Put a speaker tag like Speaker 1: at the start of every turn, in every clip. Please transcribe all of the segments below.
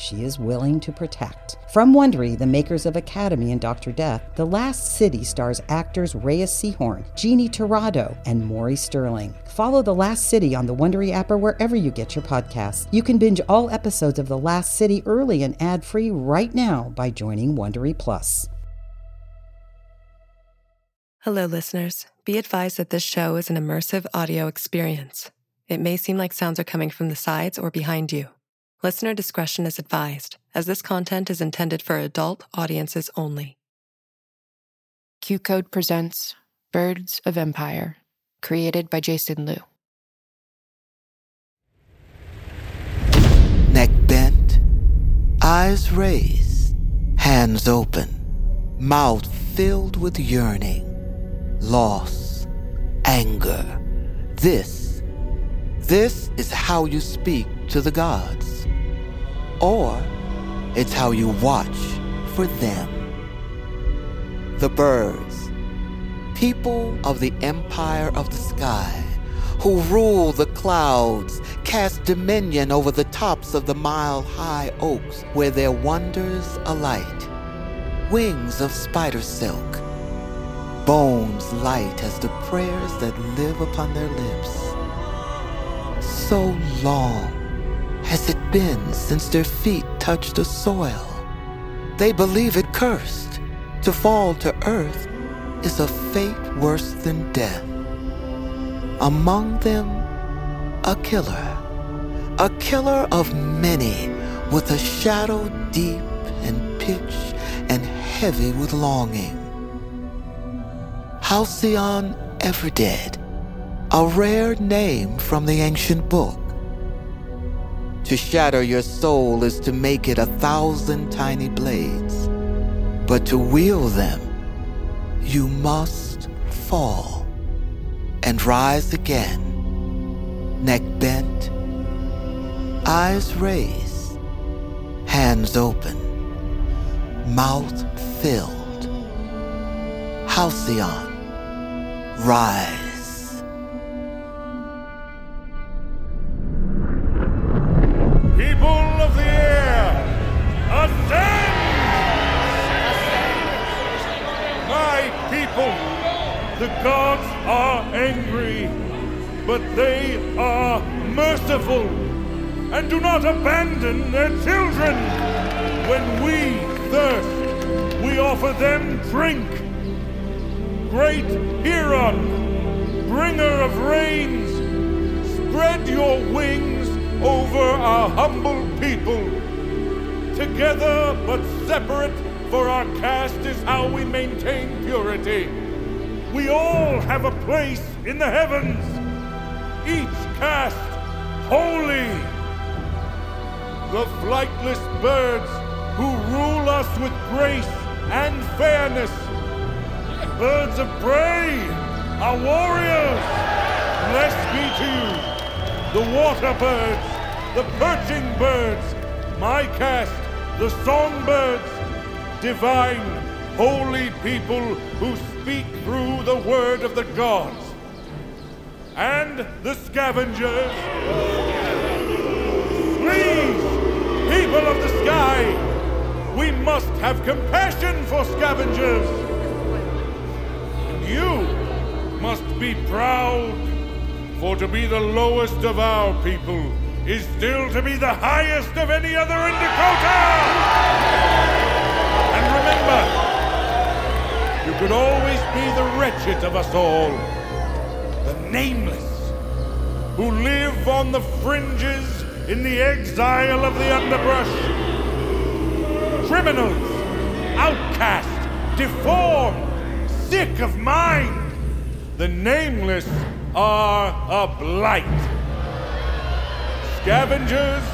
Speaker 1: she is willing to protect. From Wondery, the makers of Academy and Dr. Death, The Last City stars actors Reyes Sehorn, Jeannie Torrado, and Maury Sterling. Follow The Last City on the Wondery app or wherever you get your podcasts. You can binge all episodes of The Last City early and ad-free right now by joining Wondery Plus.
Speaker 2: Hello, listeners. Be advised that this show is an immersive audio experience. It may seem like sounds are coming from the sides or behind you. Listener discretion is advised, as this content is intended for adult audiences only.
Speaker 3: QCODE presents Birds of Empire, created by Jason Lew.
Speaker 4: Neck bent, eyes raised, hands open, mouth filled with yearning, loss, anger. This, this is how you speak to the gods. Or it's how you watch for them. The birds, people of the empire of the sky, who rule the clouds, cast dominion over the tops of the mile high oaks where their wonders alight. Wings of spider silk, bones light as the prayers that live upon their lips. So long has it been since their feet touched the soil? They believe it cursed. To fall to earth is a fate worse than death. Among them, a killer. A killer of many, with a shadow deep and pitch and heavy with longing. Halcyon Everdead, a rare name from the ancient book. To shatter your soul is to make it a thousand tiny blades. But to wield them, you must fall and rise again, neck bent, eyes raised, hands open, mouth filled. Halcyon, rise.
Speaker 5: But they are merciful and do not abandon their children. When we thirst, we offer them drink. Great Heron, bringer of rains, spread your wings over our humble people. Together but separate, for our caste is how we maintain purity. We all have a place in the heavens, each caste holy. The flightless birds who rule us with grace and fairness. Birds of prey, our warriors, blessed be to you the water birds, the perching birds, my caste, the songbirds, divine, holy people who speak through the word of the gods, and the scavengers. Please, people of the sky, we must have compassion for scavengers. And you must be proud for to be the lowest of our people is still to be the highest of any other in Dakota! And remember, you could always be the wretched of us all, nameless, who live on the fringes in the exile of the underbrush. Criminals, outcast, deformed, sick of mind, the nameless are a blight. Scavengers,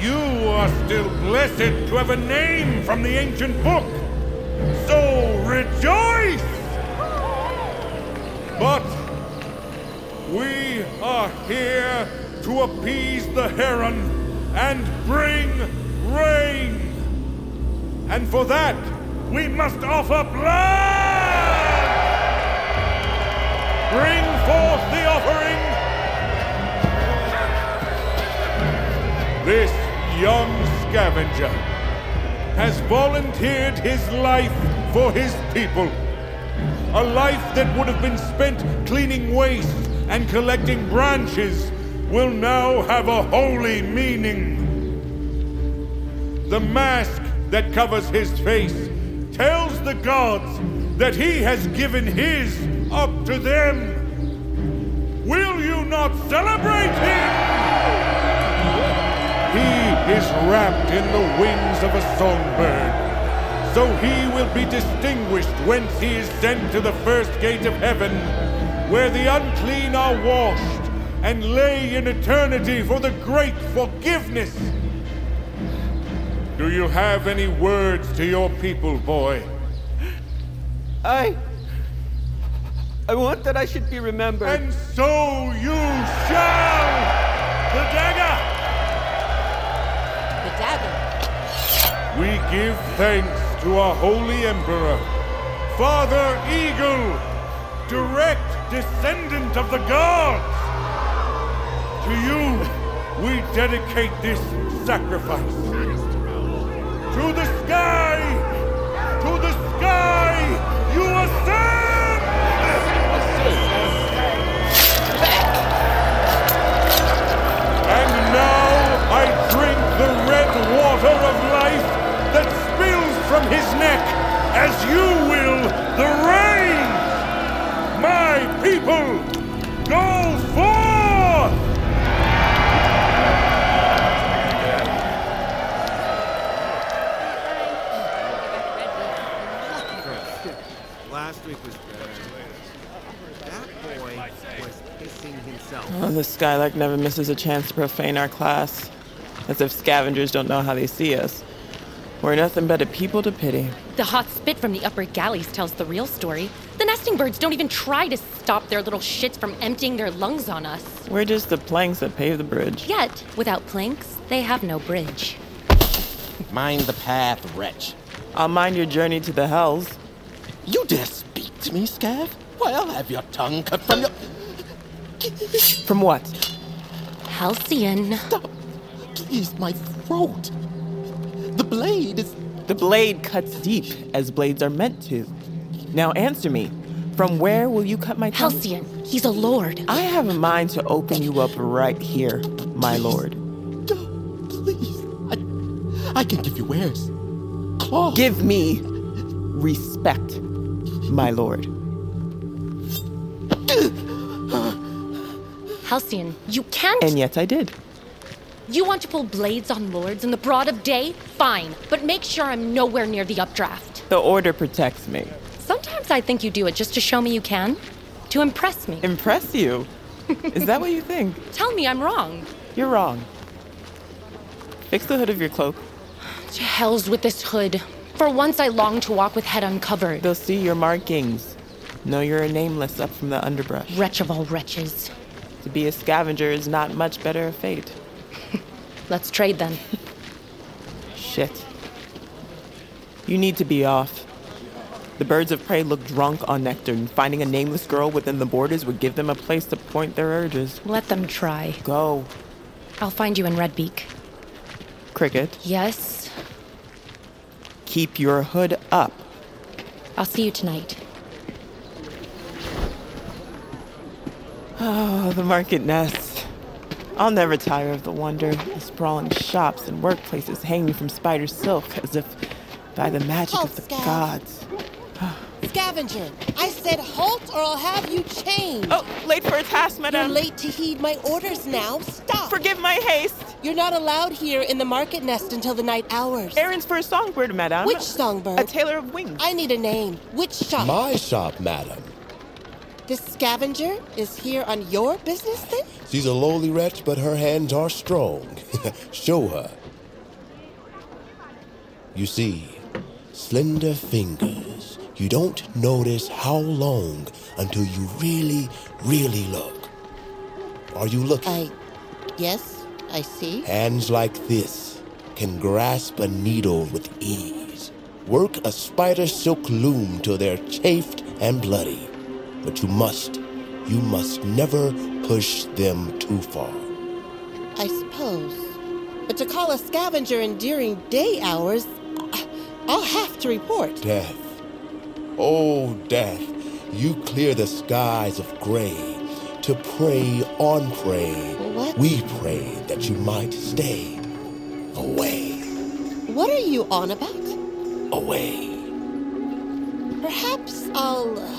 Speaker 5: you are still blessed to have a name from the ancient book. So rejoice! But we are here to appease the heron and bring rain. And for that, we must offer blood! Bring forth the offering! This young scavenger has volunteered his life for his people. A life that would have been spent cleaning waste and collecting branches will now have a holy meaning. The mask that covers his face tells the gods that he has given his up to them. Will you not celebrate him? He is wrapped in the wings of a songbird. So he will be distinguished whence he is sent to the first gate of heaven, where the unclean are washed and lay in eternity for the great forgiveness. Do you have any words to your people, boy?
Speaker 6: I. I want that I should be remembered.
Speaker 5: And so you shall! The dagger!
Speaker 7: The dagger.
Speaker 5: We give thanks to our holy emperor, Father Eagle, direct descendant of the gods. To you, we dedicate this sacrifice. To the sky! To the sky! You ascend!
Speaker 8: Skylark never misses a chance to profane our class. As if scavengers don't know how they see us. We're nothing but a people to pity.
Speaker 7: The hot spit from the upper galleys tells the real story. The nesting birds don't even try to stop their little shits from emptying their lungs on us.
Speaker 8: We're just the planks that pave the bridge.
Speaker 7: Yet, without planks, they have no bridge.
Speaker 9: Mind the path, wretch.
Speaker 8: I'll mind your journey to the hells.
Speaker 9: You dare speak to me, Scav? Why, I'll have your tongue cut from your.
Speaker 8: From what?
Speaker 7: Halcyon.
Speaker 9: Stop! Please, my throat. The blade is.
Speaker 8: The blade cuts deep, as blades are meant to. Now answer me. From where will you cut my tongue?
Speaker 7: Halcyon. He's a lord.
Speaker 8: I have a mind to open you up right here, my lord.
Speaker 9: No, please. I, I can give you wares. Claws.
Speaker 8: Give me respect, my lord.
Speaker 7: Halcyon, you can't.
Speaker 8: And yet I did.
Speaker 7: You want to pull blades on lords in the broad of day? Fine, but make sure I'm nowhere near the updraft.
Speaker 8: The order protects me.
Speaker 7: Sometimes I think you do it just to show me you can, to impress me.
Speaker 8: Impress you? Is that what you think?
Speaker 7: Tell me I'm wrong.
Speaker 8: You're wrong. Fix the hood of your cloak.
Speaker 7: To hell's with this hood. For once I long to walk with head uncovered.
Speaker 8: They'll see your markings. Know you're a nameless up from the underbrush.
Speaker 7: Wretch of all wretches.
Speaker 8: To be a scavenger is not much better a fate.
Speaker 7: Let's trade then.
Speaker 8: Shit. You need to be off. The birds of prey look drunk on nectar, and finding a nameless girl within the borders would give them a place to point their urges.
Speaker 7: Let them try.
Speaker 8: Go.
Speaker 7: I'll find you in Redbeak.
Speaker 8: Cricket,
Speaker 7: Yes,
Speaker 8: keep your hood up.
Speaker 7: I'll see you tonight.
Speaker 8: Oh, the market nest. I'll never tire of the wonder. The sprawling shops and workplaces hanging from spider silk as if by the magic
Speaker 10: Halt,
Speaker 8: of the
Speaker 10: Scav.
Speaker 8: gods.
Speaker 10: Scavenger, I said halt or I'll have you chained.
Speaker 8: Oh, late for a task,
Speaker 10: madam.
Speaker 8: You're
Speaker 10: late to heed my orders now. Stop.
Speaker 8: Forgive my haste.
Speaker 10: You're not allowed here in the market nest until the night hours.
Speaker 8: Errands for a songbird, madame.
Speaker 10: Which songbird?
Speaker 8: A tailor of wings.
Speaker 10: I need a name. Which shop?
Speaker 11: My shop, madam.
Speaker 10: This scavenger is here on your business then?
Speaker 11: She's a lowly wretch, but her hands are strong. Show her. You see, slender fingers. You don't notice how long until you really, really look. Are you looking?
Speaker 10: I. Yes, I see.
Speaker 11: Hands like this can grasp a needle with ease, work a spider silk loom till they're chafed and bloody. But you must, you must never push them too far.
Speaker 10: I suppose. But to call a scavenger in during day hours, I'll have to report.
Speaker 11: Death. Oh, death, you clear the skies of gray to prey on prey.
Speaker 10: What?
Speaker 11: We pray that you might stay away,
Speaker 10: What are you on about?
Speaker 11: away.
Speaker 10: Perhaps I'll. Uh,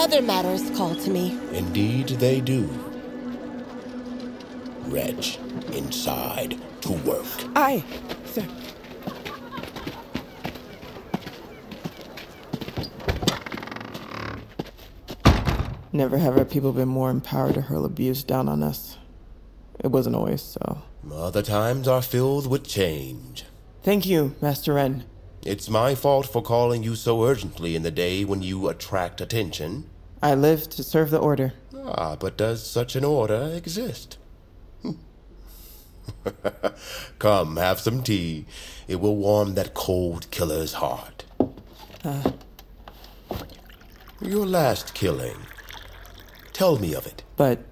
Speaker 10: other matters call to me.
Speaker 11: Indeed, they do. Wretch, inside to work.
Speaker 8: Aye, sir. Never have our people been more empowered to hurl abuse down on us. It wasn't always so.
Speaker 11: Other times are filled with change.
Speaker 8: Thank you, Master Wren.
Speaker 11: It's my fault for calling you so urgently in the day when you attract attention.
Speaker 8: I live to serve the order.
Speaker 11: Ah, but does such an order exist? Hmm. Come, have some tea. It will warm that cold killer's heart.
Speaker 8: Uh,
Speaker 11: Your last killing. Tell me of it.
Speaker 8: but,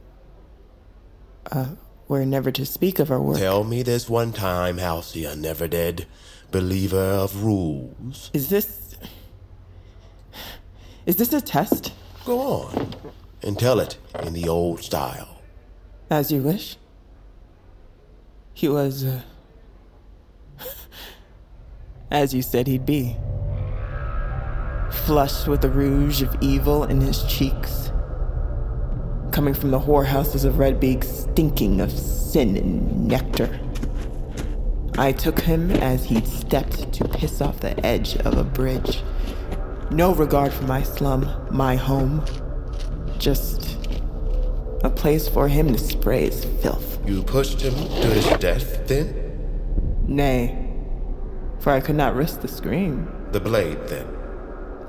Speaker 8: uh, we're never to speak of our work.
Speaker 11: Tell me this one time, Halcyon Everdead, believer of rules.
Speaker 8: Is this. Is this a test?
Speaker 11: Go on and tell it in the old style.
Speaker 8: As you wish. He was. Uh, as you said he'd be. Flushed with the rouge of evil in his cheeks. Coming from the whorehouses of Redbeak, stinking of sin and nectar. I took him as he'd stepped to piss off the edge of a bridge. No regard for my slum, my home. Just a place for him to spray his filth.
Speaker 11: You pushed him to his death, then?
Speaker 8: Nay, for I could not risk the scream.
Speaker 11: The blade, then?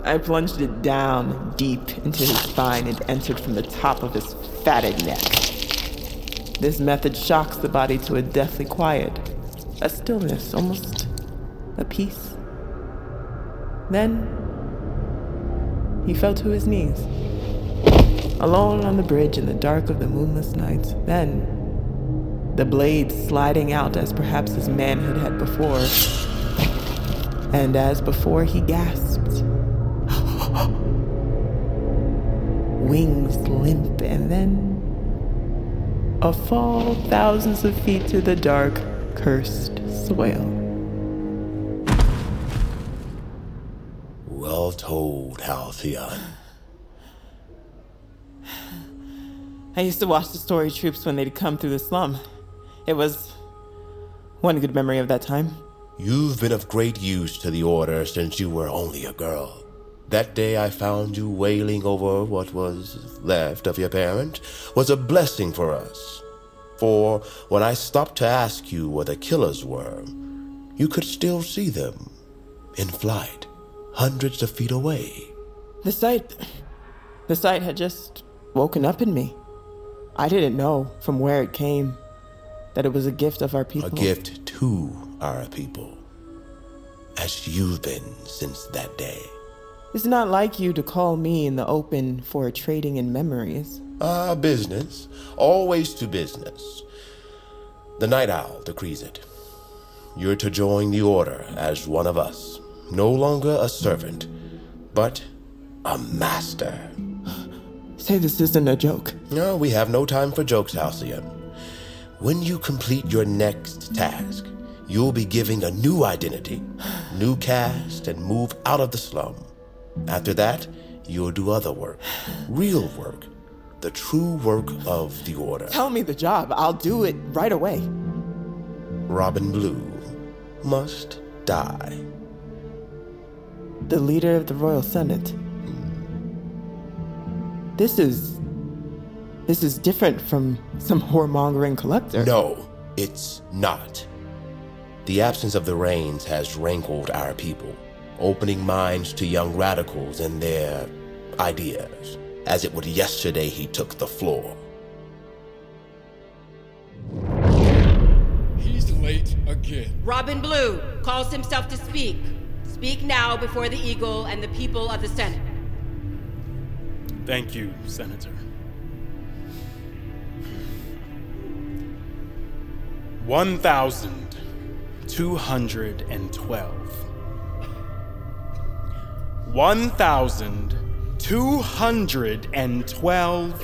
Speaker 8: I plunged it down deep into his spine and entered from the top of his fatted neck. This method shocks the body to a deathly quiet, a stillness, almost a peace. Then he fell to his knees, alone on the bridge in the dark of the moonless night. Then the blade sliding out as perhaps his manhood had before. And as before, he gasped. Wings limp, and then a fall thousands of feet to the dark, cursed soil.
Speaker 11: Well told, Halcyon.
Speaker 8: I used to watch the story troupes when they'd come through the slum. It was one good memory of that time.
Speaker 11: You've been of great use to the Order since you were only a girl. That day I found you wailing over what was left of your parent was a blessing for us. For when I stopped to ask you where the killers were, you could still see them in flight, hundreds of feet away.
Speaker 8: The sight. The sight had just woken up in me. I didn't know from where it came that it was a gift of our people.
Speaker 11: A gift to our people, as you've been since that day.
Speaker 8: It's not like you to call me in the open for trading in memories.
Speaker 11: Ah, business. Always to business. The Night Owl decrees it. You're to join the Order as one of us. No longer a servant, but a master.
Speaker 8: Say this isn't a joke.
Speaker 11: No, we have no time for jokes, Halcyon. When you complete your next task, you'll be given a new identity, new caste, and move out of the slum. After that, you'll do other work, real work, the true work of the Order.
Speaker 8: Tell me the job. I'll do it right away.
Speaker 11: Robin Blue must die.
Speaker 8: The leader of the Royal Senate. This is. This is different from some whoremongering collector.
Speaker 11: No, it's not. The absence of the rains has rankled our people, opening minds to young radicals and their ideas, as it would yesterday he took the floor.
Speaker 12: He's late again.
Speaker 13: Robin Blue calls himself to speak. Speak now before the Eagle and the people of the Senate.
Speaker 14: Thank you, Senator. One thousand two hundred and twelve. One thousand two hundred and twelve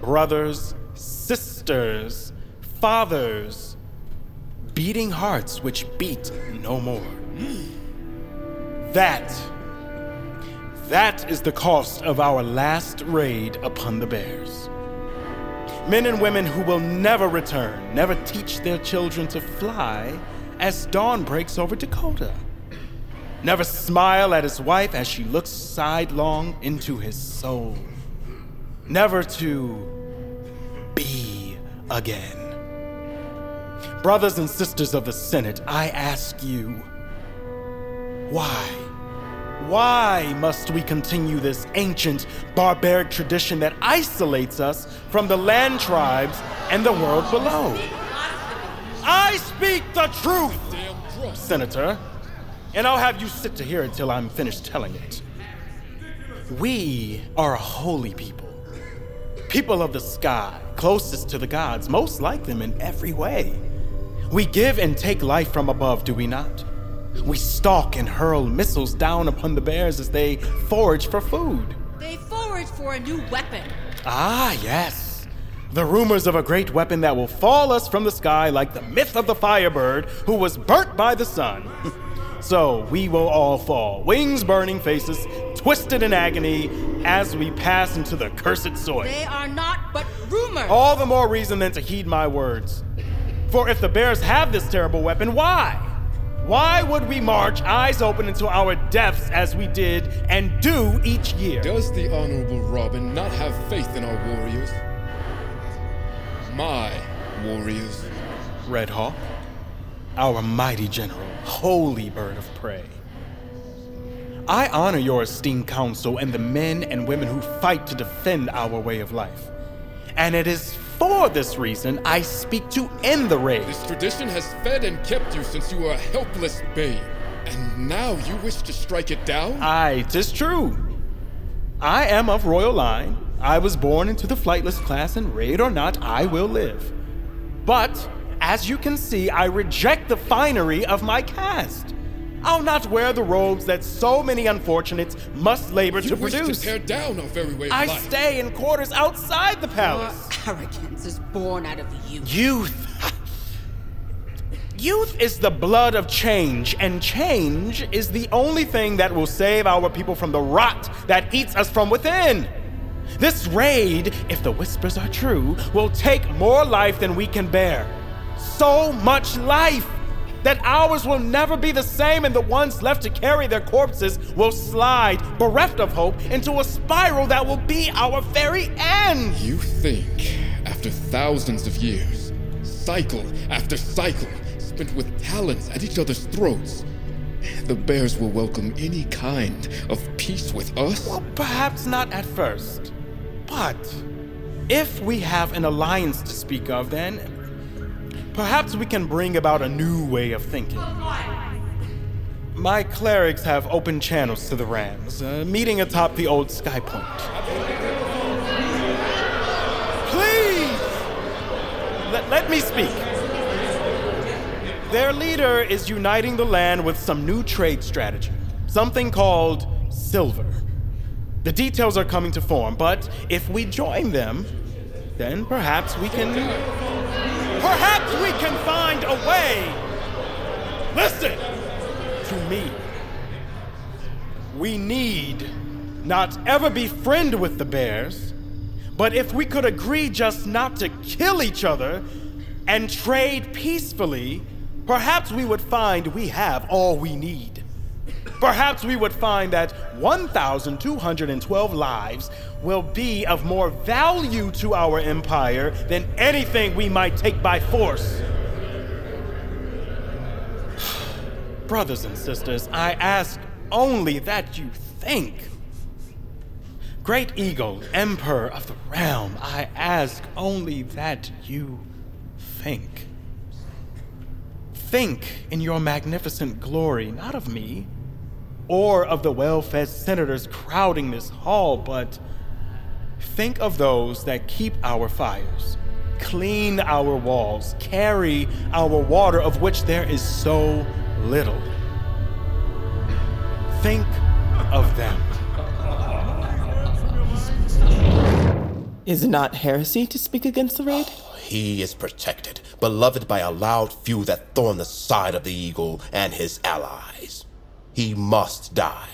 Speaker 14: brothers, sisters, fathers, beating hearts which beat no more. That, that is the cost of our last raid upon the bears. Men and women who will never return, never teach their children to fly as dawn breaks over Dakota. Never smile at his wife as she looks sidelong into his soul. Never to be again. Brothers and sisters of the Senate, I ask you, why? Why must we continue this ancient, barbaric tradition that isolates us from the land tribes and the world below? I speak the truth, Senator, and I'll have you sit to hear it till I'm finished telling it. We are a holy people, people of the sky, closest to the gods, most like them in every way. We give and take life from above, do we not? We stalk and hurl missiles down upon the bears as they forage for food.
Speaker 13: They forage for a new weapon.
Speaker 14: Ah, yes. The rumors of a great weapon that will fall us from the sky like the myth of the firebird who was burnt by the sun. so we will all fall, wings burning, faces twisted in agony as we pass into the cursed soil.
Speaker 13: They are not but rumors.
Speaker 14: All the more reason then to heed my words. For if the bears have this terrible weapon, why? Why would we march eyes open into our deaths as we did and do each year?
Speaker 12: Does the Honorable Robin not have faith in our warriors? My warriors.
Speaker 14: Red Hawk, our mighty general, holy bird of prey. I honor your esteemed council and the men and women who fight to defend our way of life. And it is for this reason I speak to end the raid.
Speaker 12: This tradition has fed and kept you since you were a helpless babe. And now you wish to strike it down?
Speaker 14: Aye, tis true. I am of royal line. I was born into the flightless class, and raid or not, I will live. But, as you can see, I reject the finery of my caste. I'll not wear the robes that so many unfortunates must labor
Speaker 12: you
Speaker 14: to
Speaker 12: wish
Speaker 14: produce.
Speaker 12: to tear down our very way of
Speaker 14: I
Speaker 12: life.
Speaker 14: stay in quarters outside the palace.
Speaker 13: Your arrogance is born out of youth.
Speaker 14: Youth. Youth is the blood of change, and change is the only thing that will save our people from the rot that eats us from within. This raid, if the whispers are true, will take more life than we can bear. So much life that ours will never be the same, and the ones left to carry their corpses will slide, bereft of hope, into a spiral that will be our very end.
Speaker 12: You think, after thousands of years, cycle after cycle, spent with talons at each other's throats, the bears will welcome any kind of peace with us?
Speaker 14: Well, perhaps not at first. But if we have an alliance to speak of, then perhaps we can bring about a new way of thinking. My clerics have open channels to the Rams, uh, meeting atop the old Sky Point. Please! Let, let me speak. Their leader is uniting the land with some new trade strategy, something called silver. The details are coming to form, but if we join them, then perhaps we can. Perhaps we can find a way. Listen to me. We need not ever be friend with the bears, but if we could agree just not to kill each other and trade peacefully, perhaps we would find we have all we need. Perhaps we would find that 1,212 lives will be of more value to our empire than anything we might take by force. Brothers and sisters, I ask only that you think. Great Eagle, Emperor of the realm, I ask only that you think. Think in your magnificent glory, not of me, or of the well fed senators crowding this hall, but think of those that keep our fires, clean our walls, carry our water, of which there is so little. Think of them.
Speaker 8: Is it not heresy to speak against the raid?
Speaker 11: Oh, he is protected, beloved by a loud few that thorn the side of the eagle and his allies. He must die.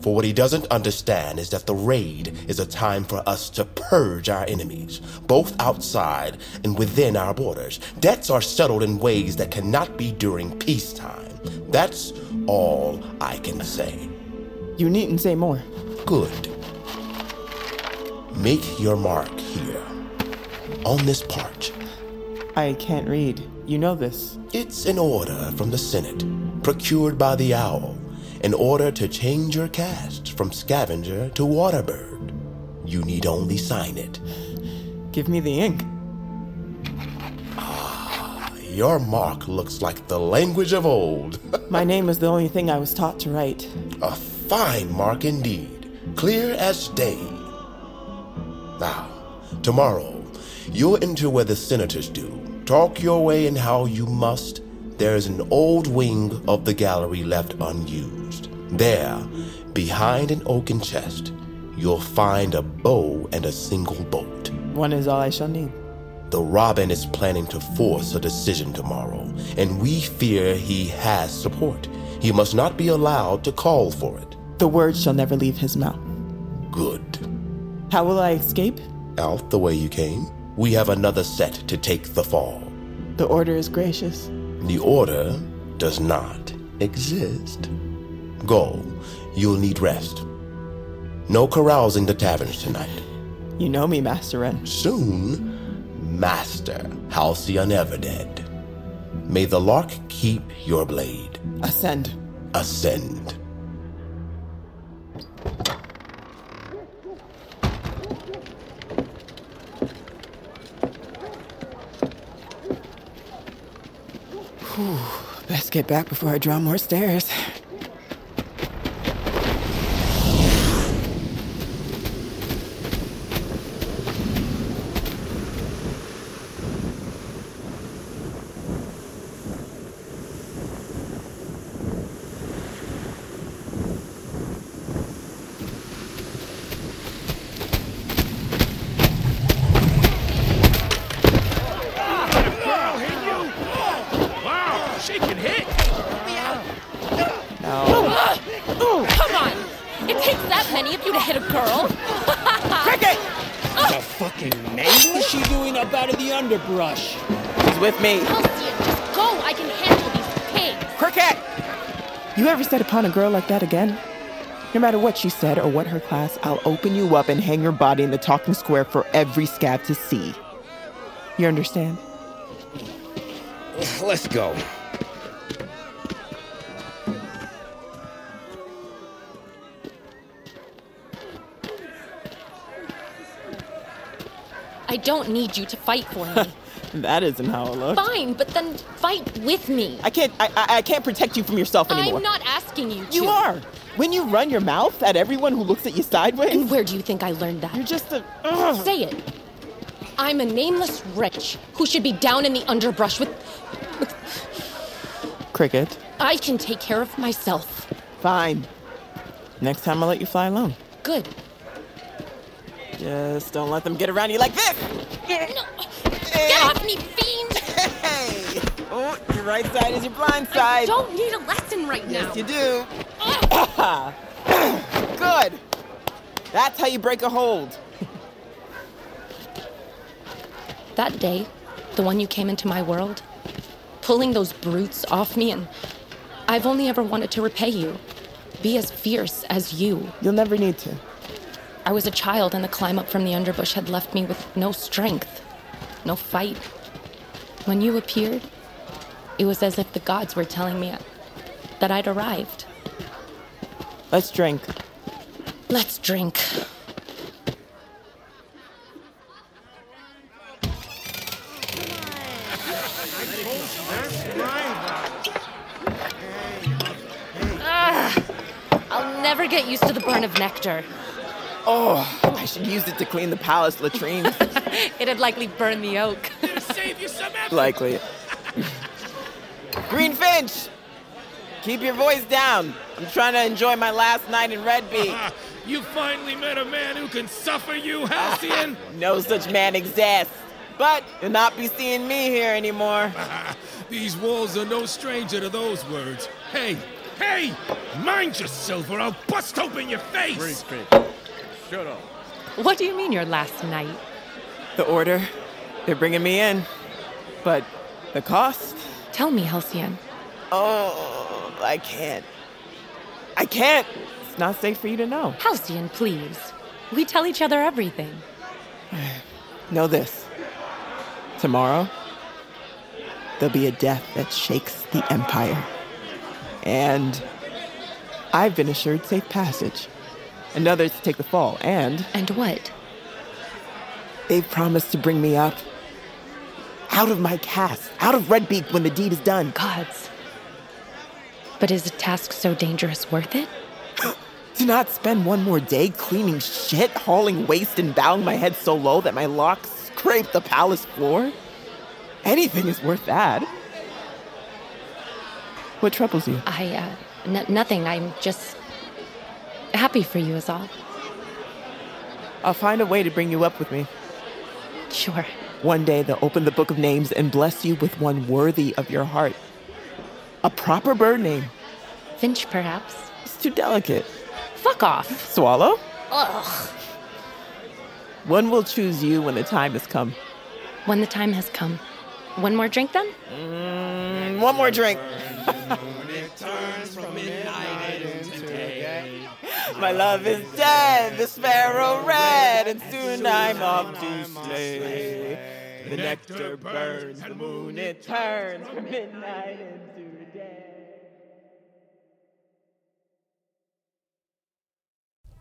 Speaker 11: For what he doesn't understand is that the raid is a time for us to purge our enemies, both outside and within our borders. Debts are settled in ways that cannot be during peacetime. That's all I can say.
Speaker 8: You needn't say more.
Speaker 11: Good. Make your mark here. On this part.
Speaker 8: I can't read. You know this.
Speaker 11: It's an order from the Senate, procured by the owl, in order to change your caste from scavenger to waterbird. You need only sign it.
Speaker 8: Give me the ink.
Speaker 11: Ah, your mark looks like the language of old.
Speaker 8: My name is the only thing I was taught to write.
Speaker 11: A fine mark indeed, clear as day. Now, tomorrow, you'll enter where the senators do. Talk your way in how you must. There's an old wing of the gallery left unused. There, behind an oaken chest, you'll find a bow and a single bolt.
Speaker 8: One is all I shall need.
Speaker 11: The Robin is planning to force a decision tomorrow, and we fear he has support. He must not be allowed to call for it.
Speaker 8: The words shall never leave his mouth.
Speaker 11: Good.
Speaker 8: How will I escape?
Speaker 11: Out the way you came. We have another set to take the fall.
Speaker 8: The order is gracious.
Speaker 11: The order does not exist. Go. You'll need rest. No carousing the taverns tonight.
Speaker 8: You know me, Master Wren.
Speaker 11: Soon, Master Halcyon Everdead. May the lark keep your blade.
Speaker 8: Ascend.
Speaker 11: Ascend.
Speaker 8: Get back before I draw more stairs.
Speaker 15: She can hit!
Speaker 7: Come on! It takes that many of you to hit a girl!
Speaker 15: Cricket! The fucking name? What's she doing up out of the underbrush?
Speaker 8: He's with me.
Speaker 7: Halcyon, just go! I can handle these pigs!
Speaker 8: Cricket! You ever set upon a girl like that again? No matter what she said or what her class, I'll open you up and hang your body in the talking square for every scab to see. You understand?
Speaker 15: Let's go.
Speaker 7: I don't need you to fight for me.
Speaker 8: that isn't how it looks.
Speaker 7: Fine, but then fight with me.
Speaker 8: I can't. I, I, I can't protect you from yourself anymore.
Speaker 7: I'm not asking you to.
Speaker 8: You are. When you run your mouth at everyone who looks at you sideways.
Speaker 7: And where do you think I learned that?
Speaker 8: You're just a. Ugh.
Speaker 7: Say it. I'm a nameless wretch who should be down in the underbrush with.
Speaker 8: Cricket.
Speaker 7: I can take care of myself.
Speaker 8: Fine. Next time I'll let you fly alone.
Speaker 7: Good.
Speaker 8: Just don't let them get around you like this.
Speaker 7: No. Get off me, fiend!
Speaker 8: Hey! Oh, your right side is your blind side.
Speaker 7: I don't need a lesson right now.
Speaker 8: Yes, you do. Oh. Good. That's how you break a hold.
Speaker 7: That day, the one you came into my world, pulling those brutes off me, and I've only ever wanted to repay you. Be as fierce as you.
Speaker 8: You'll never need to.
Speaker 7: I was a child, and the climb up from the underbrush had left me with no strength, no fight. When you appeared, it was as if the gods were telling me that I'd arrived.
Speaker 8: Let's drink.
Speaker 7: Let's drink. Ah, I'll never get used to the burn of nectar.
Speaker 8: Oh, I should use it to clean the palace latrines.
Speaker 7: It'd likely burn the oak.
Speaker 15: Save you some effort.
Speaker 8: Likely. Greenfinch! Keep your voice down. I'm trying to enjoy my last night in Redbeak.
Speaker 15: you finally met a man who can suffer you, Halcyon?
Speaker 8: no such man exists. But you'll not be seeing me here anymore.
Speaker 15: These walls are no stranger to those words. Hey, hey! Mind yourself or I'll bust open your face!
Speaker 16: Shut up.
Speaker 7: What do you mean your last night?
Speaker 8: The order, they're bringing me in. But the cost?
Speaker 7: Tell me, Halcyon.
Speaker 8: Oh, I can't. I can't. It's not safe for you to know.
Speaker 7: Halcyon, please. We tell each other everything.
Speaker 8: Know this. Tomorrow, there'll be a death that shakes the Empire. And I've been assured safe passage. And others to take the fall. And.
Speaker 7: And what?
Speaker 8: They've promised to bring me up. Out of my caste, out of Redbeak when the deed is done.
Speaker 7: Gods. But is a task so dangerous worth it?
Speaker 8: to not spend one more day cleaning shit, hauling waste, and bowing my head so low that my locks scrape the palace floor? Anything is worth that. What troubles you?
Speaker 7: I, uh, n- nothing. I'm just happy for you, is all.
Speaker 8: I'll find a way to bring you up with me.
Speaker 7: Sure.
Speaker 8: One day they'll open the book of names and bless you with one worthy of your heart. A proper bird name.
Speaker 7: Finch, perhaps.
Speaker 8: It's too delicate.
Speaker 7: Fuck off.
Speaker 8: Swallow?
Speaker 7: Ugh.
Speaker 8: One will choose you when the time has come.
Speaker 7: When the time has come. One more drink, then?
Speaker 8: Mm, one more drink. My love is dead, the sparrow red, and soon I'm off to slay. The nectar burns, the moon it turns from midnight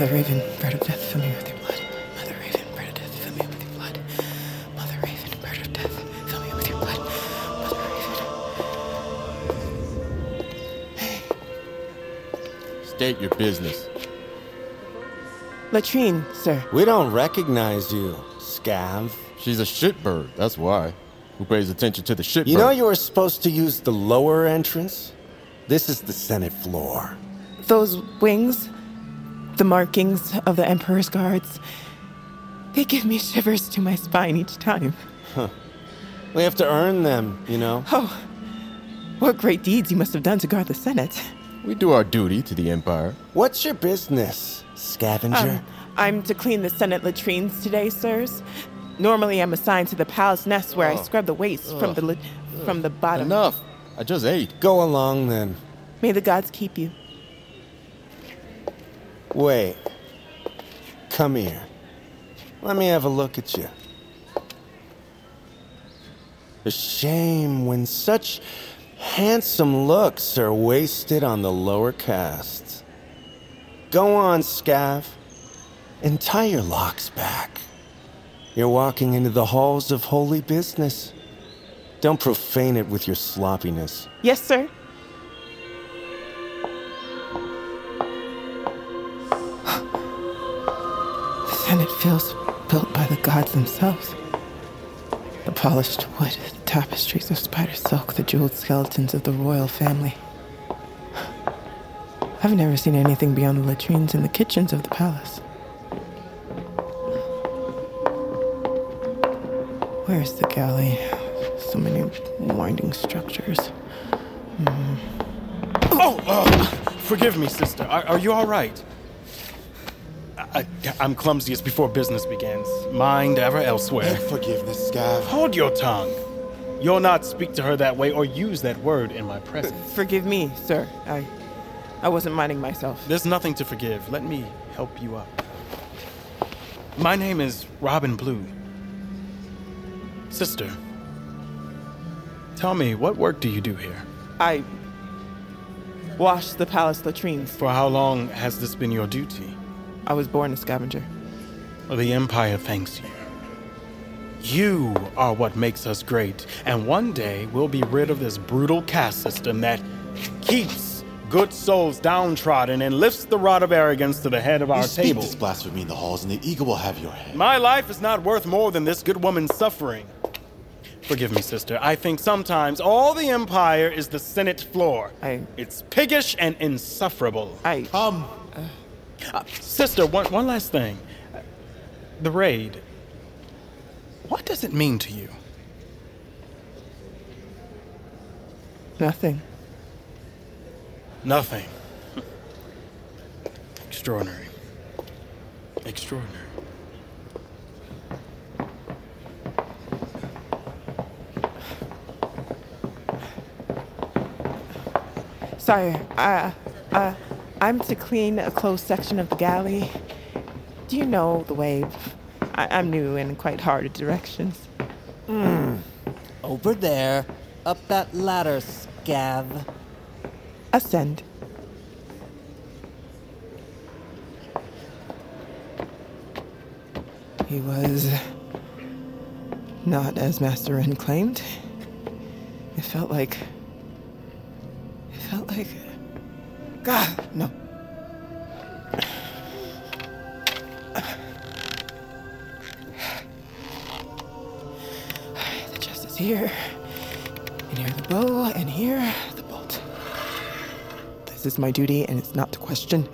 Speaker 8: Mother Raven, bird of death, fill me with your blood. Mother Raven, bird of death, fill me with your blood. Mother Raven, bird of death, fill me with your blood. Mother Raven.
Speaker 9: State your business.
Speaker 8: Latrine, sir.
Speaker 17: We don't recognize you, Scav.
Speaker 9: She's a shitbird, that's why. Who pays attention to the shitbird?
Speaker 17: You know you were supposed to use the lower entrance? This is the Senate floor.
Speaker 8: Those wings, the markings of the Emperor's guards, they give me shivers to my spine each time.
Speaker 17: Huh. We have to earn them, you know?
Speaker 8: Oh, what great deeds you must have done to guard the Senate.
Speaker 9: We do our duty to the Empire.
Speaker 17: What's your business, scavenger?
Speaker 8: Um, I'm to clean the Senate latrines today, sirs. Normally, I'm assigned to the palace nest where I
Speaker 9: Oh.
Speaker 8: scrub the waste from the li- from the bottom.
Speaker 9: Enough. I just ate.
Speaker 17: Go along then.
Speaker 8: May the gods keep you.
Speaker 17: Wait. Come here. Let me have a look at you. A shame when such handsome looks are wasted on the lower castes. Go on, Scav, and tie your locks back. You're walking into the halls of holy business. Don't profane it with your sloppiness.
Speaker 18: Yes, sir.
Speaker 8: Feels built by the gods themselves. The polished wood, the tapestries of spider silk, the jeweled skeletons of the royal family. I've never seen anything beyond the latrines and the kitchens of the palace. Where's the galley? So many winding structures. Mm.
Speaker 14: Oh, uh, forgive me, sister. Are, are you all right? I, am clumsiest before business begins. Mind ever elsewhere.
Speaker 9: Beg forgiveness, Scav.
Speaker 14: Hold your tongue. You'll not speak to her that way or use that word in my presence.
Speaker 18: Forgive me, sir. I, I wasn't minding myself.
Speaker 14: There's nothing to forgive. Let me help you up. My name is Robin Blue. Sister, tell me, what work do you do here?
Speaker 18: I wash the palace latrines.
Speaker 14: For how long has this been your duty?
Speaker 18: I was born a scavenger.
Speaker 14: Well, the Empire thanks you. You are what makes us great, and one day we'll be rid of this brutal caste system that keeps good souls downtrodden and lifts the rod of arrogance to the head of
Speaker 9: you
Speaker 14: our
Speaker 9: speak
Speaker 14: table.
Speaker 9: this blasphemy in the halls, and the eagle will have your head.
Speaker 14: My life is not worth more than this good woman's suffering. Forgive me, sister. I think sometimes all the Empire is the Senate floor.
Speaker 18: I.
Speaker 14: It's piggish and insufferable.
Speaker 18: I.
Speaker 9: Come.
Speaker 14: Uh, sister, one, one last thing. The raid. What does it mean to you?
Speaker 8: Nothing.
Speaker 14: Nothing. Extraordinary. Extraordinary.
Speaker 8: Sorry, uh, uh, I'm to clean a closed section of the galley. Do you know the way? I- I'm new and quite hard at directions.
Speaker 19: Hmm. Over there, up that ladder, Scav.
Speaker 8: Ascend. He was not as Master Wren claimed. It felt like. It felt like. God, no. The chest is here. And here the bow, and here the bolt. This is my duty, and it's not to question.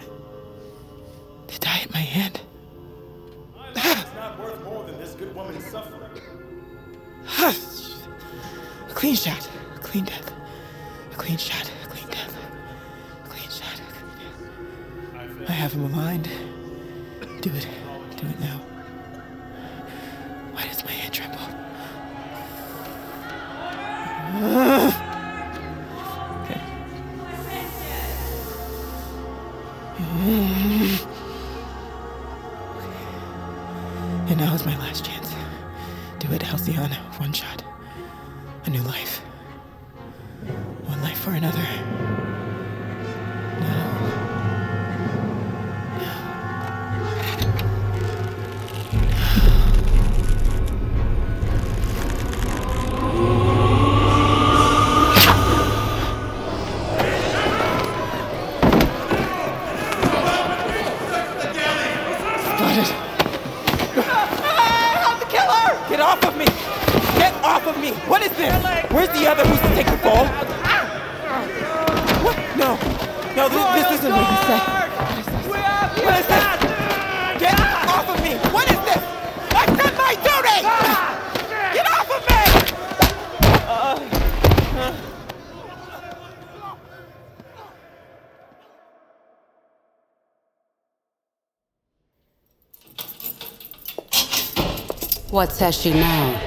Speaker 18: What
Speaker 20: says she now?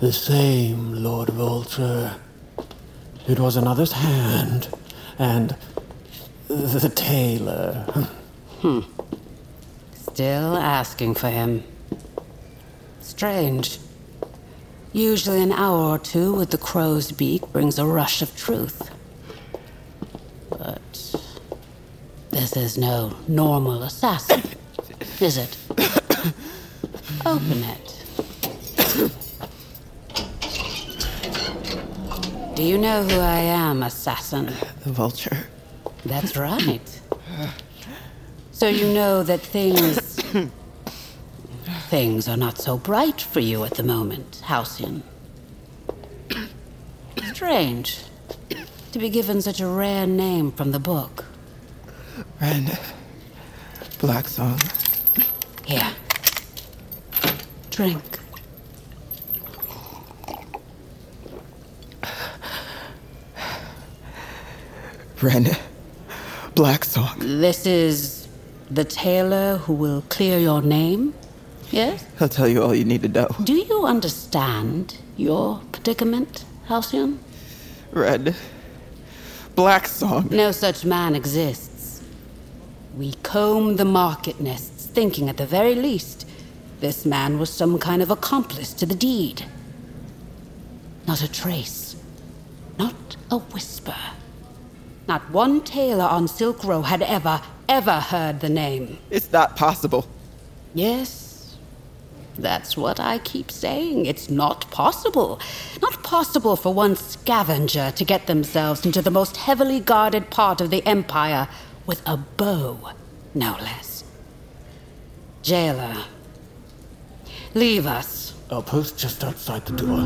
Speaker 21: The same, Lord Vulture. It was another's hand, and the tailor.
Speaker 20: Hmm. Still asking for him. Strange. Usually, an hour or two with the crow's beak brings a rush of truth. But. This is no normal assassin, is it? Open it. Do you know who I am, assassin?
Speaker 8: The vulture.
Speaker 20: That's right. So you know that things. things are not so bright for you at the moment, Halcyon. Strange to be given such a rare name from the book.
Speaker 8: Wren. Black Song.
Speaker 20: Here. Drink.
Speaker 8: Wren. Black Song.
Speaker 20: This is the tailor who will clear your name? Yes?
Speaker 8: He'll tell you all you need to know.
Speaker 20: Do you understand your predicament, Halcyon?
Speaker 8: Red. Blacksong.
Speaker 20: No such man exists. We comb the market nests, thinking at the very least this man was some kind of accomplice to the deed. Not a trace. Not a whisper. Not one tailor on Silk Row had ever, ever heard the name.
Speaker 8: It's not possible.
Speaker 20: Yes. That's what I keep saying. It's not possible. Not possible for one scavenger to get themselves into the most heavily guarded part of the Empire with a bow, no less. Jailer, leave us.
Speaker 21: Oh, I'll post just outside the door.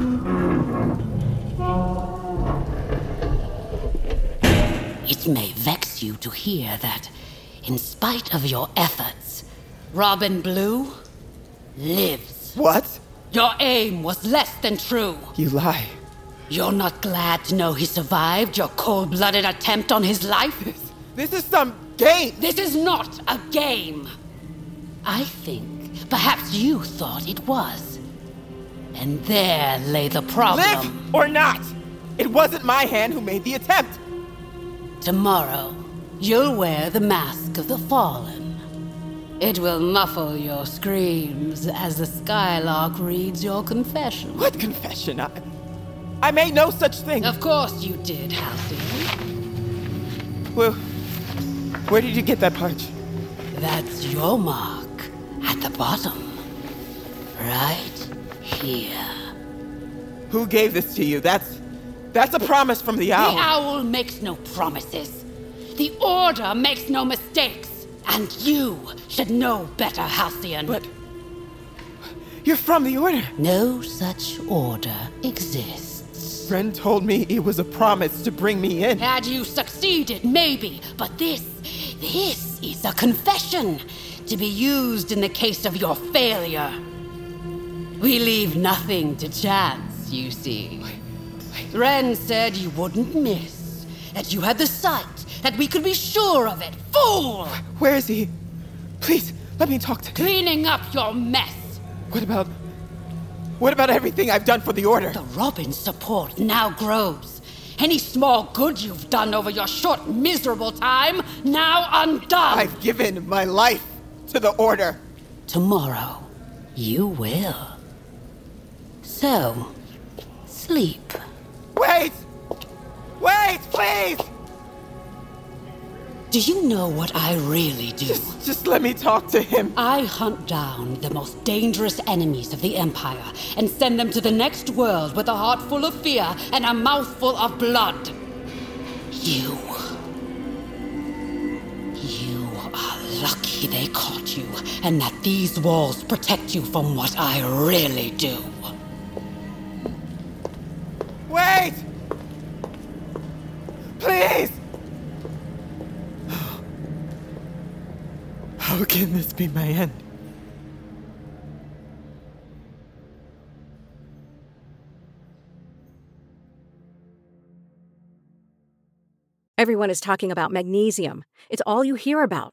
Speaker 20: It may vex you to hear that, in spite of your efforts, Robin Blue lives.
Speaker 8: What?
Speaker 20: Your aim was less than true.
Speaker 8: You lie.
Speaker 20: You're not glad to know he survived your cold blooded attempt on his life?
Speaker 8: This is some game!
Speaker 20: This is not a game! I think perhaps you thought it was. And there lay the problem.
Speaker 8: Live or not! It wasn't my hand who made the attempt!
Speaker 20: Tomorrow, you'll wear the mask of the fallen. It will muffle your screams as the Skylark reads your confession.
Speaker 8: What confession? I, I made no such thing.
Speaker 20: Of course you did, Halcyon.
Speaker 8: Well, where did you get that punch?
Speaker 20: That's your mark at the bottom. Right here.
Speaker 8: Who gave this to you? That's. That's a promise from the owl.
Speaker 20: The owl makes no promises. The Order makes no mistakes. And you should know better, Halcyon.
Speaker 8: But. You're from the Order.
Speaker 20: No such order exists.
Speaker 8: Friend told me it was a promise to bring me in.
Speaker 20: Had you succeeded, maybe. But this. This is a confession to be used in the case of your failure. We leave nothing to chance, you see. Wren said you wouldn't miss, that you had the sight, that we could be sure of it. Fool!
Speaker 8: Where is he? Please, let me talk to him.
Speaker 20: Cleaning up your mess.
Speaker 8: What about. What about everything I've done for the Order?
Speaker 20: The Robin's support now grows. Any small good you've done over your short, miserable time, now undone.
Speaker 8: I've given my life to the Order.
Speaker 20: Tomorrow, you will. So, sleep.
Speaker 8: Wait! Wait, please!
Speaker 20: Do you know what I really do?
Speaker 8: Just, just let me talk to him.
Speaker 20: I hunt down the most dangerous enemies of the Empire and send them to the next world with a heart full of fear and a mouthful of blood. You. You lucky they caught you and that these walls protect you from what I really do.
Speaker 8: Wait! Please! How can this be my end?
Speaker 22: Everyone is talking about magnesium. It's all you hear about.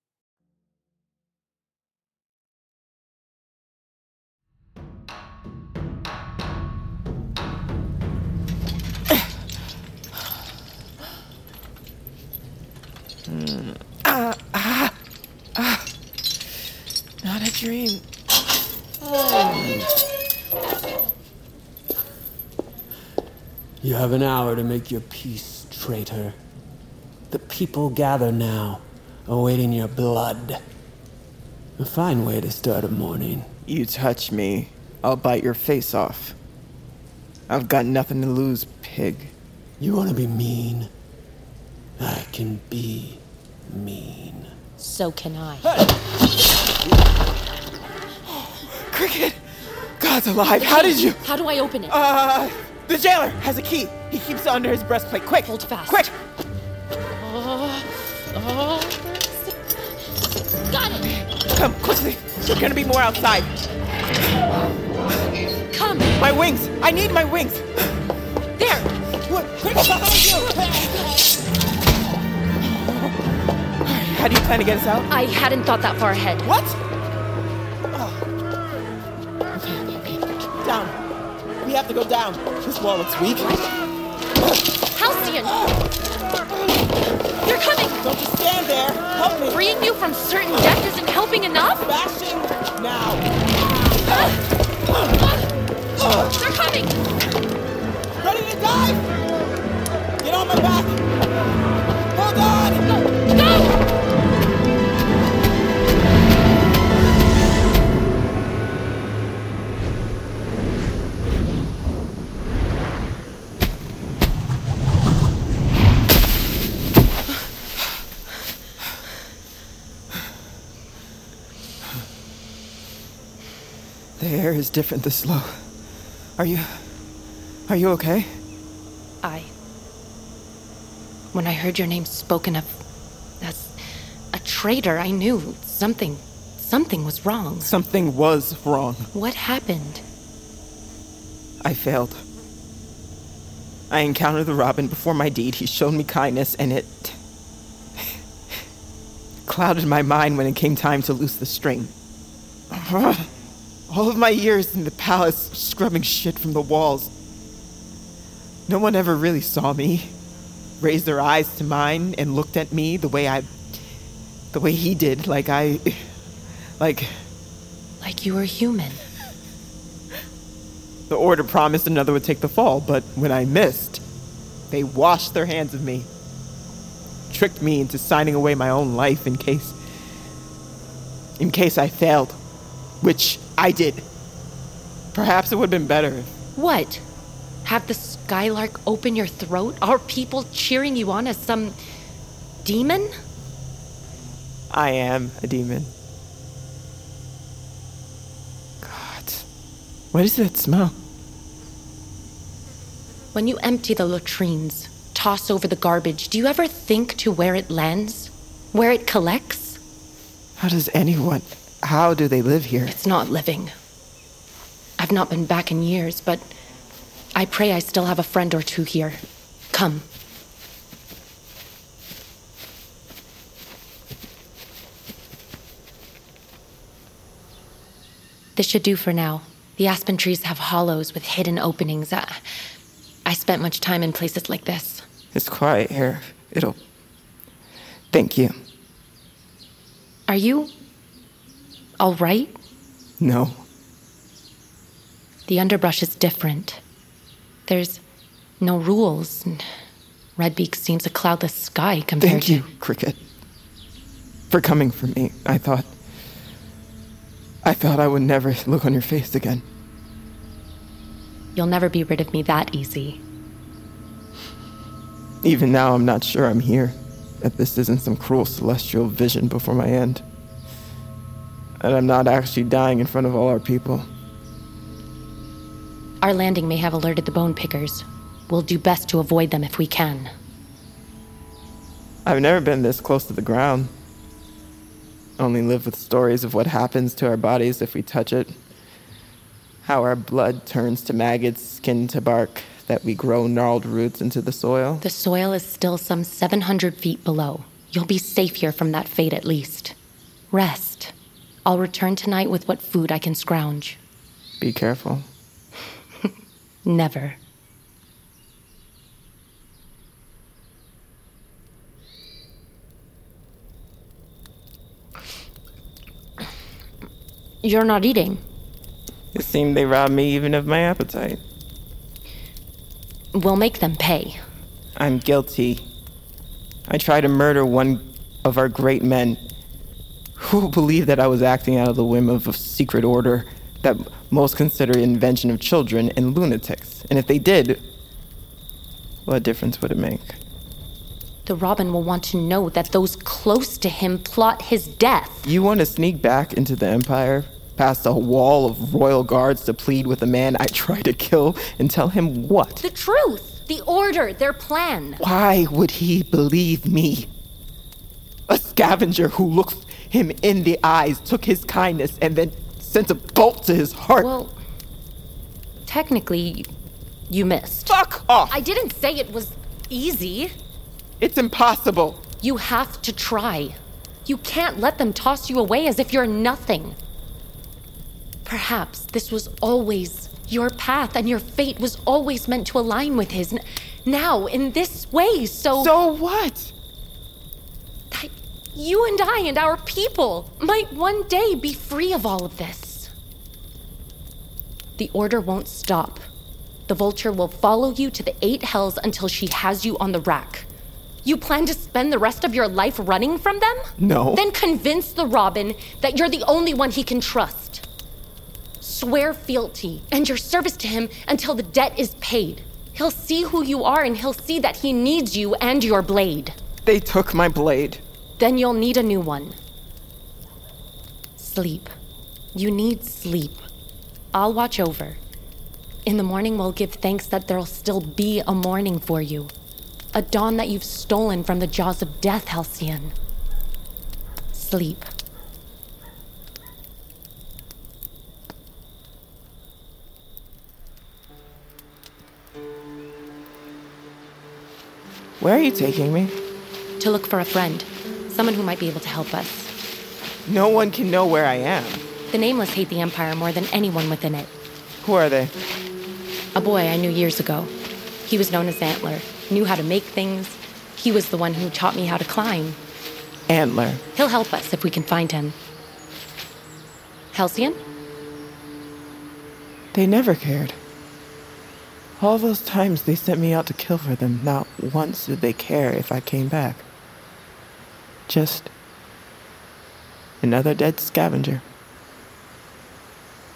Speaker 8: Ah, ah, ah. Not a dream.
Speaker 9: You have an hour to make your peace, traitor. The people gather now, awaiting your blood. A fine way to start a morning.
Speaker 8: You touch me, I'll bite your face off. I've got nothing to lose, pig.
Speaker 9: You want to be mean? I can be mean.
Speaker 7: So can I.
Speaker 8: Cricket! God's alive. How did you?
Speaker 7: How do I open it?
Speaker 8: Uh, the jailer has a key. He keeps it under his breastplate. Quick!
Speaker 7: Hold fast.
Speaker 8: Quick!
Speaker 7: Oh, oh. Got it!
Speaker 8: Come, quickly. There's gonna be more outside.
Speaker 7: Come!
Speaker 8: My wings! I need my wings!
Speaker 7: There!
Speaker 8: What? Quick, behind you! How do you plan to get us out?
Speaker 7: I hadn't thought that far ahead.
Speaker 8: What? Oh. Down. We have to go down. This wall looks weak.
Speaker 7: Halcyon! They're coming!
Speaker 8: Don't just stand there. Help me.
Speaker 7: Freeing you from certain death isn't helping enough?
Speaker 8: Smashing now.
Speaker 7: They're coming!
Speaker 8: Ready to dive? Get on my back. Hold on. Is different this low. Are you. Are you okay?
Speaker 7: I. When I heard your name spoken of as a traitor, I knew something. Something was wrong.
Speaker 8: Something was wrong.
Speaker 7: What happened?
Speaker 8: I failed. I encountered the Robin before my deed. He showed me kindness, and it. clouded my mind when it came time to loose the string. All of my years in the palace, scrubbing shit from the walls. No one ever really saw me, raised their eyes to mine, and looked at me the way I. the way he did, like I. like.
Speaker 7: Like you were human.
Speaker 8: The order promised another would take the fall, but when I missed, they washed their hands of me. Tricked me into signing away my own life in case. in case I failed. Which I did. Perhaps it would have been better.
Speaker 7: What? Have the Skylark open your throat? Are people cheering you on as some demon?
Speaker 8: I am a demon. God. What is that smell?
Speaker 7: When you empty the latrines, toss over the garbage, do you ever think to where it lands? Where it collects?
Speaker 8: How does anyone. How do they live here?
Speaker 7: It's not living. I've not been back in years, but I pray I still have a friend or two here. Come. This should do for now. The aspen trees have hollows with hidden openings. I, I spent much time in places like this.
Speaker 8: It's quiet here. It'll. Thank you.
Speaker 7: Are you. All right?
Speaker 8: No.
Speaker 7: The underbrush is different. There's no rules. and Redbeak seems a cloudless sky compared to
Speaker 8: Thank you, Cricket. For coming for me. I thought. I thought I would never look on your face again.
Speaker 7: You'll never be rid of me that easy.
Speaker 8: Even now, I'm not sure I'm here. That this isn't some cruel celestial vision before my end. And I'm not actually dying in front of all our people.
Speaker 7: Our landing may have alerted the bone pickers. We'll do best to avoid them if we can.
Speaker 8: I've never been this close to the ground. Only live with stories of what happens to our bodies if we touch it. How our blood turns to maggots, skin to bark, that we grow gnarled roots into the soil.
Speaker 7: The soil is still some 700 feet below. You'll be safe here from that fate at least. Rest. I'll return tonight with what food I can scrounge.
Speaker 8: Be careful.
Speaker 7: Never. You're not eating.
Speaker 8: It seemed they robbed me even of my appetite.
Speaker 7: We'll make them pay.
Speaker 8: I'm guilty. I tried to murder one of our great men. Who believe that I was acting out of the whim of a secret order that most consider invention of children and lunatics? And if they did, what difference would it make?
Speaker 7: The Robin will want to know that those close to him plot his death.
Speaker 8: You want to sneak back into the Empire, past a wall of royal guards to plead with a man I tried to kill, and tell him what?
Speaker 7: The truth, the order, their plan.
Speaker 8: Why would he believe me? A scavenger who looked him in the eyes, took his kindness, and then sent a bolt to his heart.
Speaker 7: Well, technically, you missed.
Speaker 8: Fuck off!
Speaker 7: I didn't say it was easy.
Speaker 8: It's impossible.
Speaker 7: You have to try. You can't let them toss you away as if you're nothing. Perhaps this was always your path and your fate was always meant to align with his. N- now, in this way, so.
Speaker 8: So what?
Speaker 7: You and I and our people might one day be free of all of this. The order won't stop. The vulture will follow you to the eight hells until she has you on the rack. You plan to spend the rest of your life running from them?
Speaker 8: No.
Speaker 7: Then convince the Robin that you're the only one he can trust. Swear fealty and your service to him until the debt is paid. He'll see who you are and he'll see that he needs you and your blade.
Speaker 8: They took my blade.
Speaker 7: Then you'll need a new one. Sleep. You need sleep. I'll watch over. In the morning, we'll give thanks that there'll still be a morning for you. A dawn that you've stolen from the jaws of death, Halcyon. Sleep.
Speaker 8: Where are you taking me?
Speaker 7: To look for a friend. Someone who might be able to help us.
Speaker 8: No one can know where I am.
Speaker 7: The Nameless hate the Empire more than anyone within it.
Speaker 8: Who are they?
Speaker 7: A boy I knew years ago. He was known as Antler, knew how to make things. He was the one who taught me how to climb.
Speaker 8: Antler.
Speaker 7: He'll help us if we can find him. Halcyon?
Speaker 8: They never cared. All those times they sent me out to kill for them, not once did they care if I came back. Just another dead scavenger.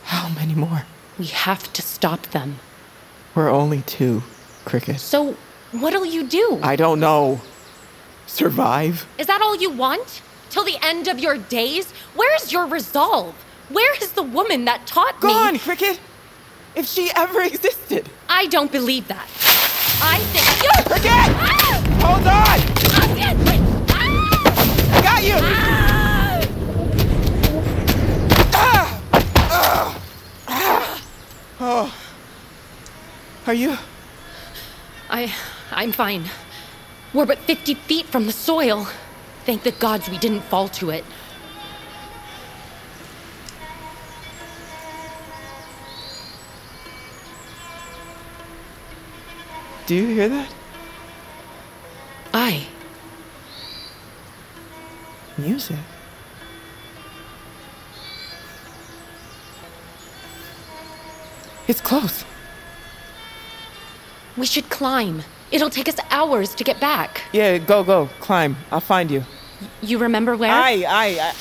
Speaker 8: How many more?
Speaker 7: We have to stop them.
Speaker 8: We're only two, Cricket.
Speaker 7: So, what'll you do?
Speaker 8: I don't know. Survive?
Speaker 7: Is that all you want? Till the end of your days? Where's your resolve? Where is the woman that taught me?
Speaker 8: Gone, Cricket! If she ever existed!
Speaker 7: I don't believe that. I think you.
Speaker 8: Cricket! Ah! Hold on! I got you! Oh. Are you?
Speaker 7: I. I'm fine. We're but 50 feet from the soil. Thank the gods we didn't fall to it.
Speaker 8: Do you hear that?
Speaker 7: I.
Speaker 8: Music. It's close.
Speaker 7: We should climb. It'll take us hours to get back.
Speaker 8: Yeah, go, go. Climb. I'll find you.
Speaker 7: You remember where?
Speaker 8: I, I, I.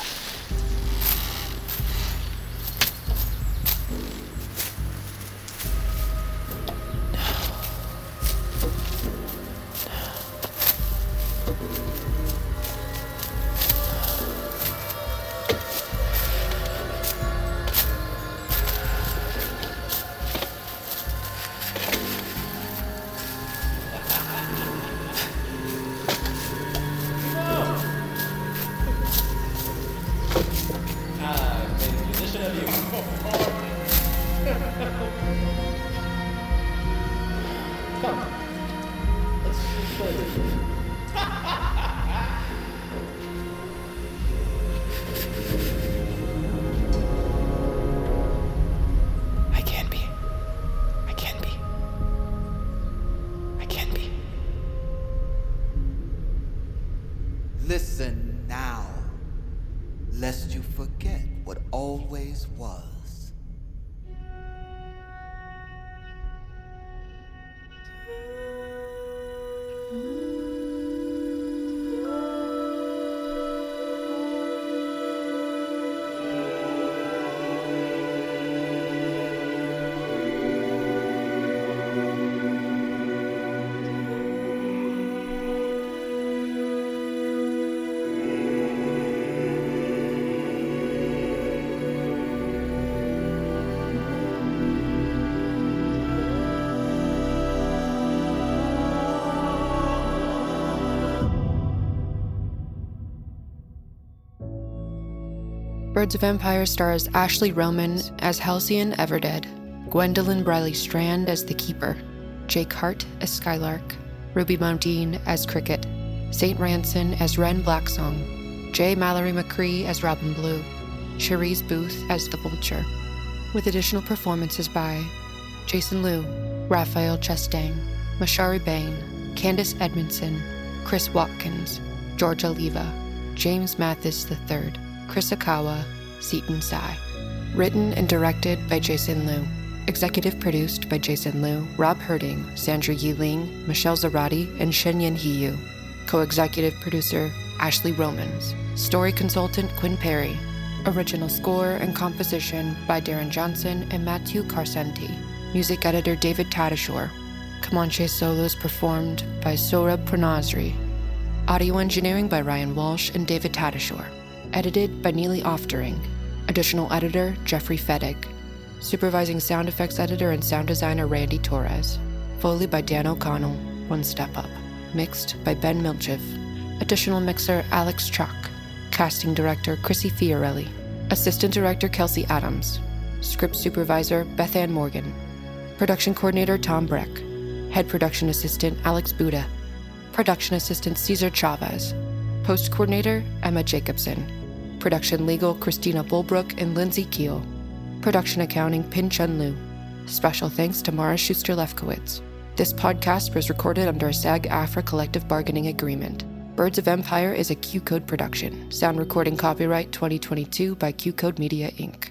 Speaker 23: Birds of Empire stars Ashley Roman as Halcyon Everdead, Gwendolyn Briley Strand as the Keeper, Jake Hart as Skylark, Ruby Mountain as Cricket, St. Ranson as Wren Blacksong, J. Mallory McCree as Robin Blue, Cherise Booth as the Vulture, with additional performances by Jason Lew, Raphael Chastain, Mashari Bain, Candace Edmondson, Chris Watkins, Georgia Leva, James Mathis III, Chris Akawa, Seaton Sai. Written and directed by Jason Lew. Executive produced by Jason Lew, Rob Herding, Sandra Yi Ling, Michelle Zarati, and Shenyan Hiyu. Co executive producer Ashley Romans. Story consultant Quinn Perry. Original score and composition by Darren Johnson and Matthew Carcenti. Music editor David Tadashore. Kamancheh solos performed by Saurabh Pranazri. Audio engineering by Ryan Walsh and David Tadashore. Edited by Neely Oftering. Additional editor Jeffrey Fedig. Supervising sound effects editor and sound designer Randy Torres. Foley by Dan O'Connell, One Step Up. Mixed by Ben Milchev. Additional mixer Alex Chuck. Casting director Chrissy Fiorelli. Assistant director Kelsey Adams. Script supervisor Beth Ann Morgan. Production coordinator Tom Breck. Head production assistant Alex Buda. Production assistant Cesar Chavez. Post coordinator Emma Jacobson. Production legal Christina Bulbrook and Lindsay Keel. Production accounting Pin Chun Lu. Special thanks to Mara Schuster Lefkowitz. This podcast was recorded under a SAG AFTRA collective bargaining agreement. Birds of Empire is a QCODE production. Sound recording copyright 2022 by QCODE Media Inc.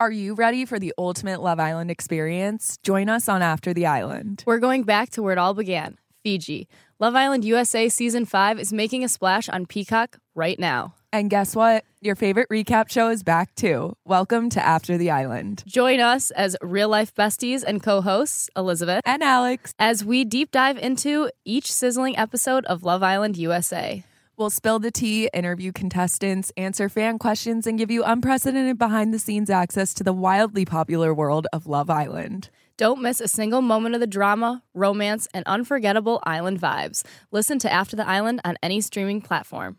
Speaker 24: Are you ready for the ultimate Love Island experience? Join us on After the Island.
Speaker 25: We're going back to where it all began Fiji. Love Island USA Season 5 is making a splash on Peacock right now.
Speaker 24: And guess what? Your favorite recap show is back too. Welcome to After the Island.
Speaker 25: Join us as real life besties and co hosts, Elizabeth
Speaker 24: and Alex,
Speaker 25: as we deep dive into each sizzling episode of Love Island USA.
Speaker 24: We'll spill the tea, interview contestants, answer fan questions, and give you unprecedented behind the scenes access to the wildly popular world of Love Island.
Speaker 25: Don't miss a single moment of the drama, romance, and unforgettable island vibes. Listen to After the Island on any streaming platform.